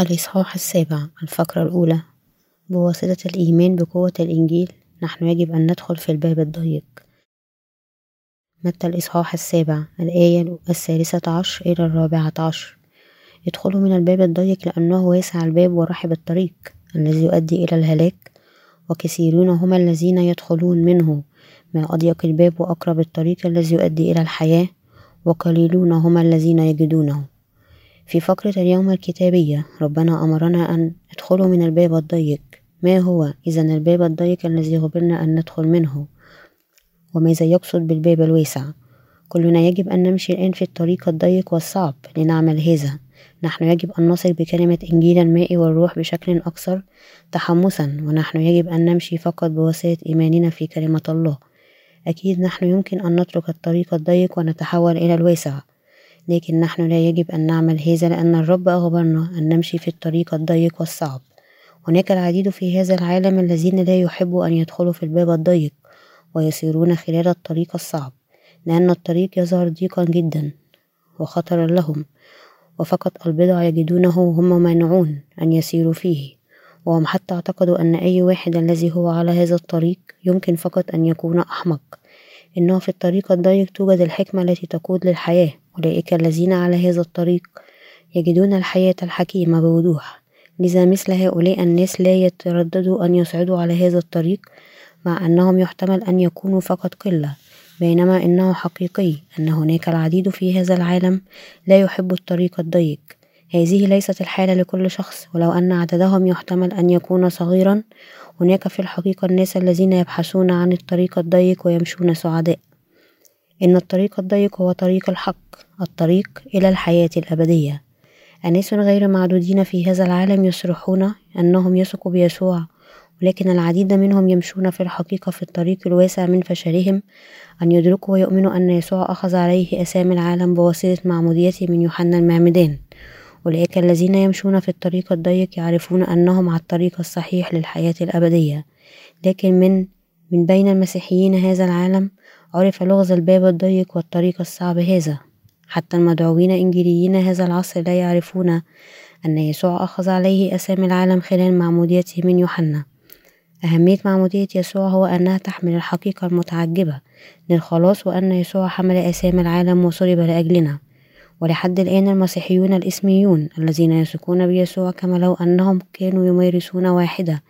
الإصحاح السابع الفقرة الأولى. بواسطة الإيمان بقوة الإنجيل نحن يجب أن ندخل في الباب الضيق. متى الإصحاح السابع؟ الآية الثالثة عشر إلى الرابعة عشر. ادخلوا من الباب الضيق لأنه واسع الباب ورحب الطريق الذي يؤدي إلى الهلاك وكثيرون هم الذين يدخلون منه. ما أضيق الباب وأقرب الطريق الذي يؤدي إلى الحياة وقليلون هم الذين يجدونه. في فقرة اليوم الكتابية ربنا أمرنا أن ادخلوا من الباب الضيق. ما هو؟ إذا الباب الضيق الذي غبرنا أن ندخل منه. وماذا يقصد بالباب الواسع. كلنا يجب أن نمشي الآن في الطريق الضيق والصعب لنعمل هذا. نحن يجب أن نثق بكلمة إنجيل الماء والروح بشكل أكثر تحمسا ونحن يجب أن نمشي فقط بواسطة إيماننا في كلمة الله. أكيد نحن يمكن أن نترك الطريق الضيق ونتحول إلى الواسع. لكن نحن لا يجب أن نعمل هذا لأن الرب أخبرنا أن نمشي في الطريق الضيق والصعب. هناك العديد في هذا العالم الذين لا يحبوا أن يدخلوا في الباب الضيق ويسيرون خلال الطريق الصعب لأن الطريق يظهر ضيقا جدا وخطرا لهم وفقط البضع يجدونه وهم مانعون أن يسيروا فيه. وهم حتى اعتقدوا أن أي واحد الذي هو على هذا الطريق يمكن فقط أن يكون أحمق. إنه في الطريق الضيق توجد الحكمة التي تقود للحياة. أولئك الذين على هذا الطريق يجدون الحياة الحكيمة بوضوح. لذا مثل هؤلاء الناس لا يترددوا أن يصعدوا على هذا الطريق مع أنهم يحتمل أن يكونوا فقط قلة بينما إنه حقيقي أن هناك العديد في هذا العالم لا يحب الطريق الضيق. هذه ليست الحالة لكل شخص ولو أن عددهم يحتمل أن يكون صغيرا هناك في الحقيقة الناس الذين يبحثون عن الطريق الضيق ويمشون سعداء. إن الطريق الضيق هو طريق الحق الطريق إلى الحياة الأبدية. أناس غير معدودين في هذا العالم يصرحون أنهم يثقوا بيسوع ولكن العديد منهم يمشون في الحقيقة في الطريق الواسع من فشلهم أن يدركوا ويؤمنوا أن يسوع أخذ عليه أسامي العالم بواسطة معموديته من يوحنا المعمدان. أولئك الذين يمشون في الطريق الضيق يعرفون أنهم على الطريق الصحيح للحياة الأبدية لكن من من بين المسيحيين هذا العالم عرف لغز الباب الضيق والطريق الصعب هذا. حتى المدعوين إنجيليين هذا العصر لا يعرفون أن يسوع أخذ عليه أسامي العالم خلال معموديته من يوحنا. أهمية معمودية يسوع هو أنها تحمل الحقيقة المتعجبة للخلاص وأن يسوع حمل أسامي العالم وصلب لأجلنا. ولحد الآن المسيحيون الإسميون الذين يثقون بيسوع كما لو أنهم كانوا يمارسون واحدة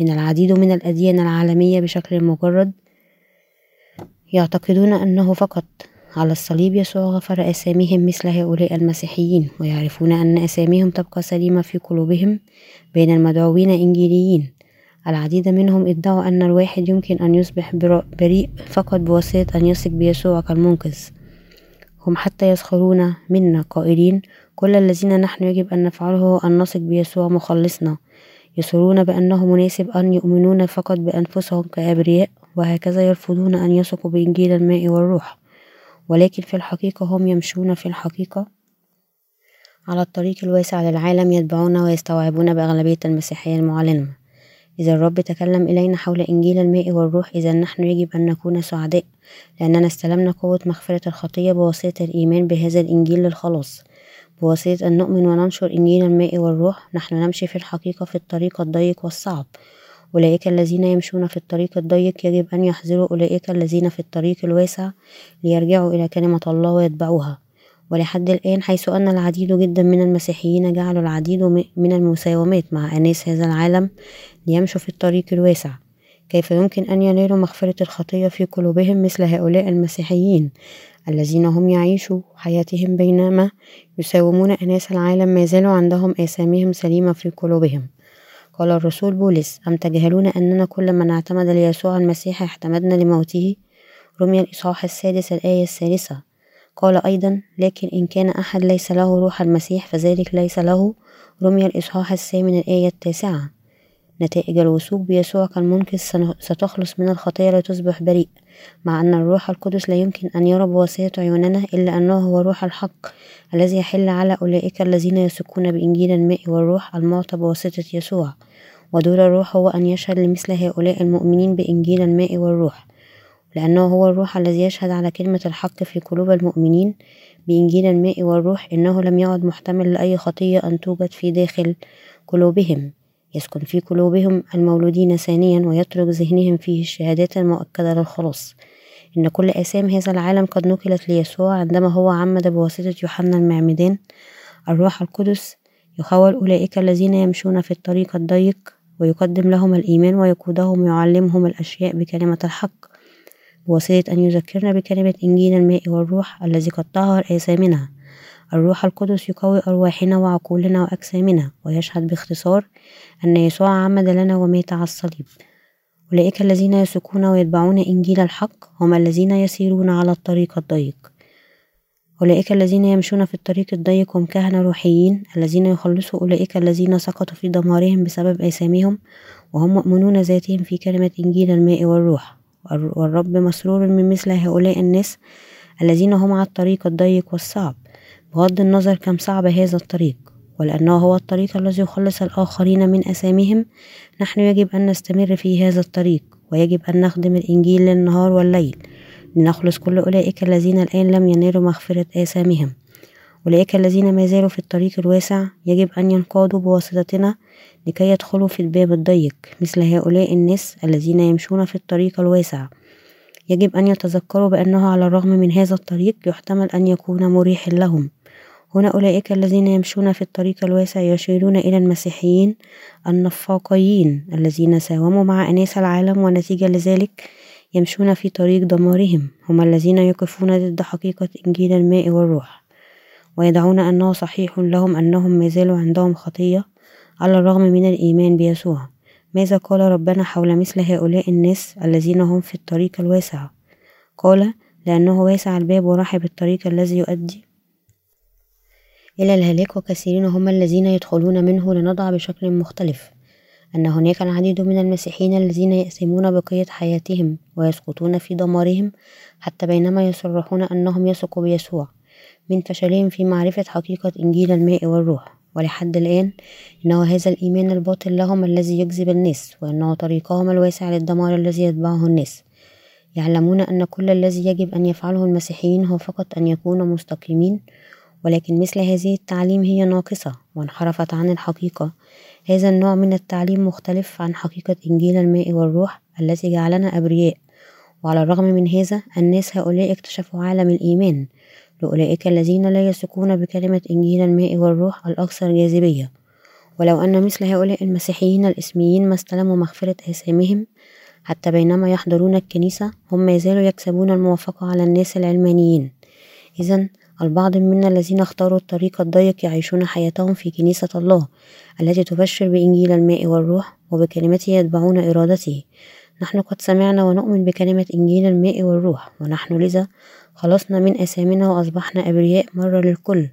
من العديد من الأديان العالمية بشكل مجرد يعتقدون أنه فقط على الصليب يسوع غفر أساميهم مثل هؤلاء المسيحيين ويعرفون أن أساميهم تبقى سليمة في قلوبهم بين المدعوين إنجيليين. العديد منهم ادعوا أن الواحد يمكن أن يصبح بريء فقط بواسطة أن يثق بيسوع كالمنقذ. هم حتى يسخرون منا قائلين كل الذين نحن يجب أن نفعله هو أن نثق بيسوع مخلصنا. يصرون بأنه مناسب أن يؤمنون فقط بأنفسهم كأبرياء وهكذا يرفضون أن يثقوا بإنجيل الماء والروح. ولكن في الحقيقة هم يمشون في الحقيقة على الطريق الواسع للعالم يتبعون ويستوعبون بأغلبية المسيحية المعلنة. إذا الرب تكلم إلينا حول إنجيل الماء والروح إذا نحن يجب أن نكون سعداء لأننا استلمنا قوة مغفرة الخطية بواسطة الإيمان بهذا الإنجيل للخلاص بواسطة أن نؤمن وننشر إنجيل الماء والروح. نحن نمشي في الحقيقة في الطريق الضيق والصعب. أولئك الذين يمشون في الطريق الضيق يجب أن يحذروا أولئك الذين في الطريق الواسع ليرجعوا إلى كلمة الله ويتبعوها. ولحد الآن حيث أن العديد جدا من المسيحيين جعلوا العديد من المساومات مع أناس هذا العالم ليمشوا في الطريق الواسع. كيف يمكن أن ينالوا مغفرة الخطية في قلوبهم مثل هؤلاء المسيحيين؟ الذين هم يعيشوا حياتهم بينما يساومون أناس العالم ما زالوا عندهم آثامهم سليمة في قلوبهم. قال الرسول بولس أم تجهلون أننا كل من اعتمد ليسوع المسيح اعتمدنا لموته؟ رمي الإصحاح السادس الآية الثالثة. قال أيضا لكن إن كان أحد ليس له روح المسيح فذلك ليس له. رمي الإصحاح الثامن الآية التاسعة. نتائج الوثوق بيسوع كالمنقذ ستخلص من الخطية لتصبح بريء مع أن الروح القدس لا يمكن أن يرى بواسطة عيوننا إلا أنه هو روح الحق الذي يحل على أولئك الذين يثقون بإنجيل الماء والروح المعطى بواسطة يسوع. ودور الروح هو أن يشهد لمثل هؤلاء المؤمنين بإنجيل الماء والروح لأنه هو الروح الذي يشهد على كلمة الحق في قلوب المؤمنين بإنجيل الماء والروح إنه لم يعد محتمل لأي خطية أن توجد في داخل قلوبهم. يسكن في قلوبهم المولودين ثانيا ويترك ذهنهم فيه الشهادات المؤكدة للخلاص إن كل آثام هذا العالم قد نقلت ليسوع عندما هو عمد بواسطة يوحنا المعمدان الروح القدس يخول أولئك الذين يمشون في الطريق الضيق ويقدم لهم الإيمان ويقودهم ويعلمهم الأشياء بكلمة الحق. بواسطة أن يذكرنا بكلمة إنجيل الماء والروح الذي قد طهر آثامنا. الروح القدس يقوي أرواحنا وعقولنا وأجسامنا ويشهد باختصار أن يسوع عمد لنا ومات على الصليب. أولئك الذين يثقون ويتبعون إنجيل الحق هم الذين يسيرون على الطريق الضيق. أولئك الذين يمشون في الطريق الضيق هم كهنة روحيين الذين يخلصوا أولئك الذين سقطوا في دمارهم بسبب آثامهم وهم مؤمنون ذاتهم في كلمة إنجيل الماء والروح. والرب مسرور من مثل هؤلاء الناس الذين هم على الطريق الضيق والصعب. بغض النظر كم صعب هذا الطريق ولأنه هو الطريق الذي يخلص الآخرين من أثامهم نحن يجب أن نستمر في هذا الطريق ويجب أن نخدم الإنجيل للنهار والليل لنخلص كل أولئك الذين الآن لم ينالوا مغفرة آثامهم أولئك الذين ما زالوا في الطريق الواسع يجب أن ينقادوا بواسطتنا لكي يدخلوا في الباب الضيق مثل هؤلاء الناس الذين يمشون في الطريق الواسع. يجب أن يتذكروا بأنه على الرغم من هذا الطريق يحتمل أن يكون مريحا لهم. هنا أولئك الذين يمشون في الطريق الواسع يشيرون إلى المسيحيين النفاقيين الذين ساوموا مع أناس العالم ونتيجة لذلك يمشون في طريق دمارهم. هم الذين يقفون ضد حقيقة إنجيل الماء والروح ويدعون أنه صحيح لهم أنهم ما زالوا عندهم خطية على الرغم من الإيمان بيسوع. ماذا قال ربنا حول مثل هؤلاء الناس الذين هم في الطريق الواسع؟ قال لأنه واسع الباب ورحب الطريق الذي يؤدي إلى الهلاك وكثيرين هم الذين يدخلون منه لنضع بشكل مختلف. أن هناك العديد من المسيحيين الذين يأثمون بقية حياتهم ويسقطون في دمارهم حتى بينما يصرحون أنهم يثقوا بيسوع من فشلهم في معرفة حقيقة إنجيل الماء والروح. ولحد الآن إنه هذا الإيمان الباطل لهم الذي يجذب الناس وإنه طريقهم الواسع للدمار الذي يتبعه الناس. يعلمون أن كل الذي يجب أن يفعله المسيحيين هو فقط أن يكونوا مستقيمين ولكن مثل هذه التعليم هي ناقصة وانحرفت عن الحقيقة. هذا النوع من التعليم مختلف عن حقيقة إنجيل الماء والروح التي جعلنا أبرياء. وعلى الرغم من هذا الناس هؤلاء اكتشفوا عالم الإيمان. لأولئك الذين لا يثقون بكلمة إنجيل الماء والروح الأكثر جاذبية. ولو أن مثل هؤلاء المسيحيين الإسميين ما استلموا مغفرة آثامهم حتى بينما يحضرون الكنيسة هم ما زالوا يكسبون الموافقة على الناس العلمانيين. إذا البعض منا الذين اختاروا الطريق الضيق يعيشون حياتهم في كنيسة الله التي تبشر بإنجيل الماء والروح وبكلمته يتبعون إرادته. نحن قد سمعنا ونؤمن بكلمة إنجيل الماء والروح ونحن لذا خلصنا من أثامنا وأصبحنا أبرياء مرة للكل.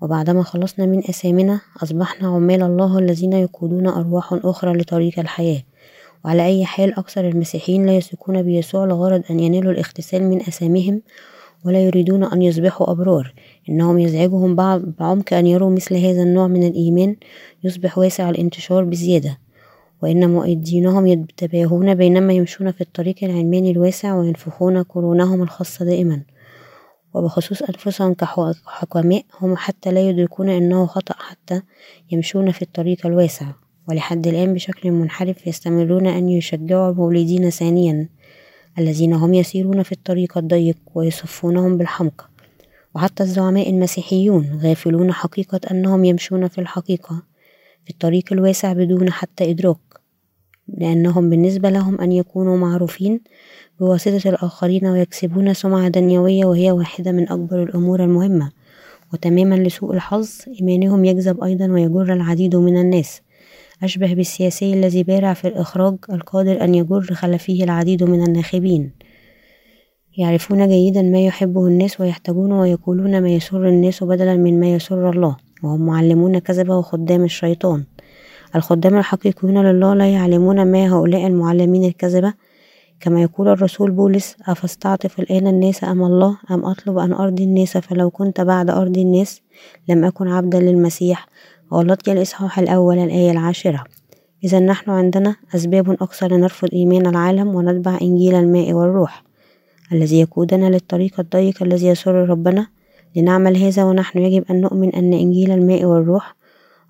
وبعدما خلصنا من أثامنا أصبحنا عمال الله الذين يقودون أرواح أخرى لطريق الحياة. وعلى أي حال أكثر المسيحيين لا يثقون بيسوع لغرض أن ينالوا الاغتسال من أثامهم ولا يريدون أن يصبحوا أبرار. إنهم يزعجهم بعمق أن يروا مثل هذا النوع من الإيمان يصبح واسع الانتشار بزيادة. وإن مؤيدينهم يتباهون بينما يمشون في الطريق العلماني الواسع وينفخون قرونهم الخاصة دائما. وبخصوص أنفسهم كحكماء هم حتى لا يدركون أنه خطأ حتى يمشون في الطريق الواسع. ولحد الآن بشكل منحرف يستمرون أن يشجعوا المولدين ثانيا. الذين هم يسيرون في الطريق الضيق ويصفونهم بالحمق وحتى الزعماء المسيحيون غافلون حقيقة أنهم يمشون في الحقيقة في الطريق الواسع بدون حتى إدراك لأنهم بالنسبة لهم أن يكونوا معروفين بواسطة الآخرين ويكسبون سمعة دنيوية وهي واحدة من أكبر الأمور المهمة. وتماما لسوء الحظ إيمانهم يجذب أيضا ويجر العديد من الناس. أشبه بالسياسي الذي بارع في الإخراج القادر أن يجر خلفيه العديد من الناخبين. يعرفون جيدا ما يحبه الناس ويحتاجون ويقولون ما يسر الناس بدلا من ما يسر الله وهم معلمون كذبة وخدام الشيطان. الخدام الحقيقيون لله لا يعلمون ما هؤلاء المعلمين الكذبة. كما يقول الرسول بولس أفاستعطف الآن الناس أم الله؟ أم أطلب أن أرضي الناس؟ فلو كنت بعد أرضي الناس لم أكن عبدا للمسيح. غلطي الإصحاح الأول الآية العاشرة. إذا نحن عندنا أسباب أكثر لنرفض إيمان العالم ونتبع إنجيل الماء والروح الذي يقودنا للطريق الضيق الذي يسر ربنا لنعمل هذا ونحن يجب أن نؤمن أن إنجيل الماء والروح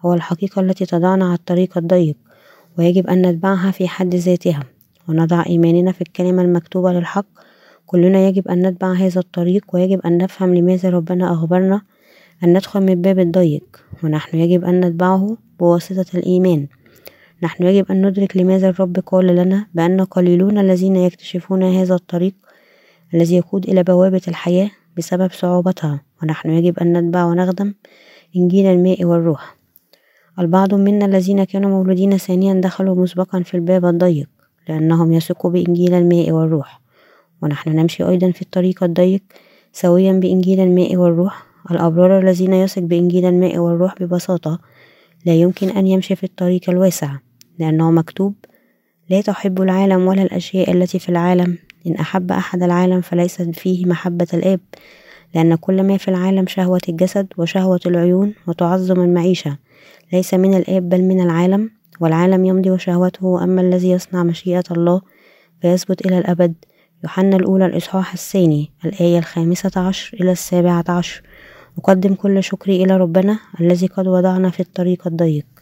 هو الحقيقة التي تضعنا على الطريق الضيق ويجب أن نتبعها في حد ذاتها. ونضع إيماننا في الكلمة المكتوبة للحق. كلنا يجب أن نتبع هذا الطريق ويجب أن نفهم لماذا ربنا أخبرنا أن ندخل من الباب الضيق ونحن يجب أن نتبعه بواسطة الإيمان. نحن يجب أن ندرك لماذا الرب قال لنا بأن قليلون الذين يكتشفون هذا الطريق الذي يقود إلى بوابة الحياة بسبب صعوبتها. ونحن يجب أن نتبع ونخدم إنجيل الماء والروح. البعض منا الذين كانوا مولودين ثانيا دخلوا مسبقا في الباب الضيق لأنهم يثقوا بإنجيل الماء والروح. ونحن نمشي أيضا في الطريق الضيق سويا بإنجيل الماء والروح. الأبرار الذين يثق بإنجيل الماء والروح ببساطة لا يمكن أن يمشي في الطريق الواسع لأنه مكتوب لا تحب العالم ولا الأشياء التي في العالم. إن أحب أحد العالم فليس فيه محبة الآب لأن كل ما في العالم شهوة الجسد وشهوة العيون وتعظم المعيشة. ليس من الآب بل من العالم والعالم يمضي وشهوته أما الذي يصنع مشيئة الله فيثبت إلى الأبد. يوحنا الأولى الإصحاح الثاني الآية الخامسة عشر إلى السابعة عشر. أقدم كل شكري إلى ربنا الذي قد وضعنا في الطريق الضيق.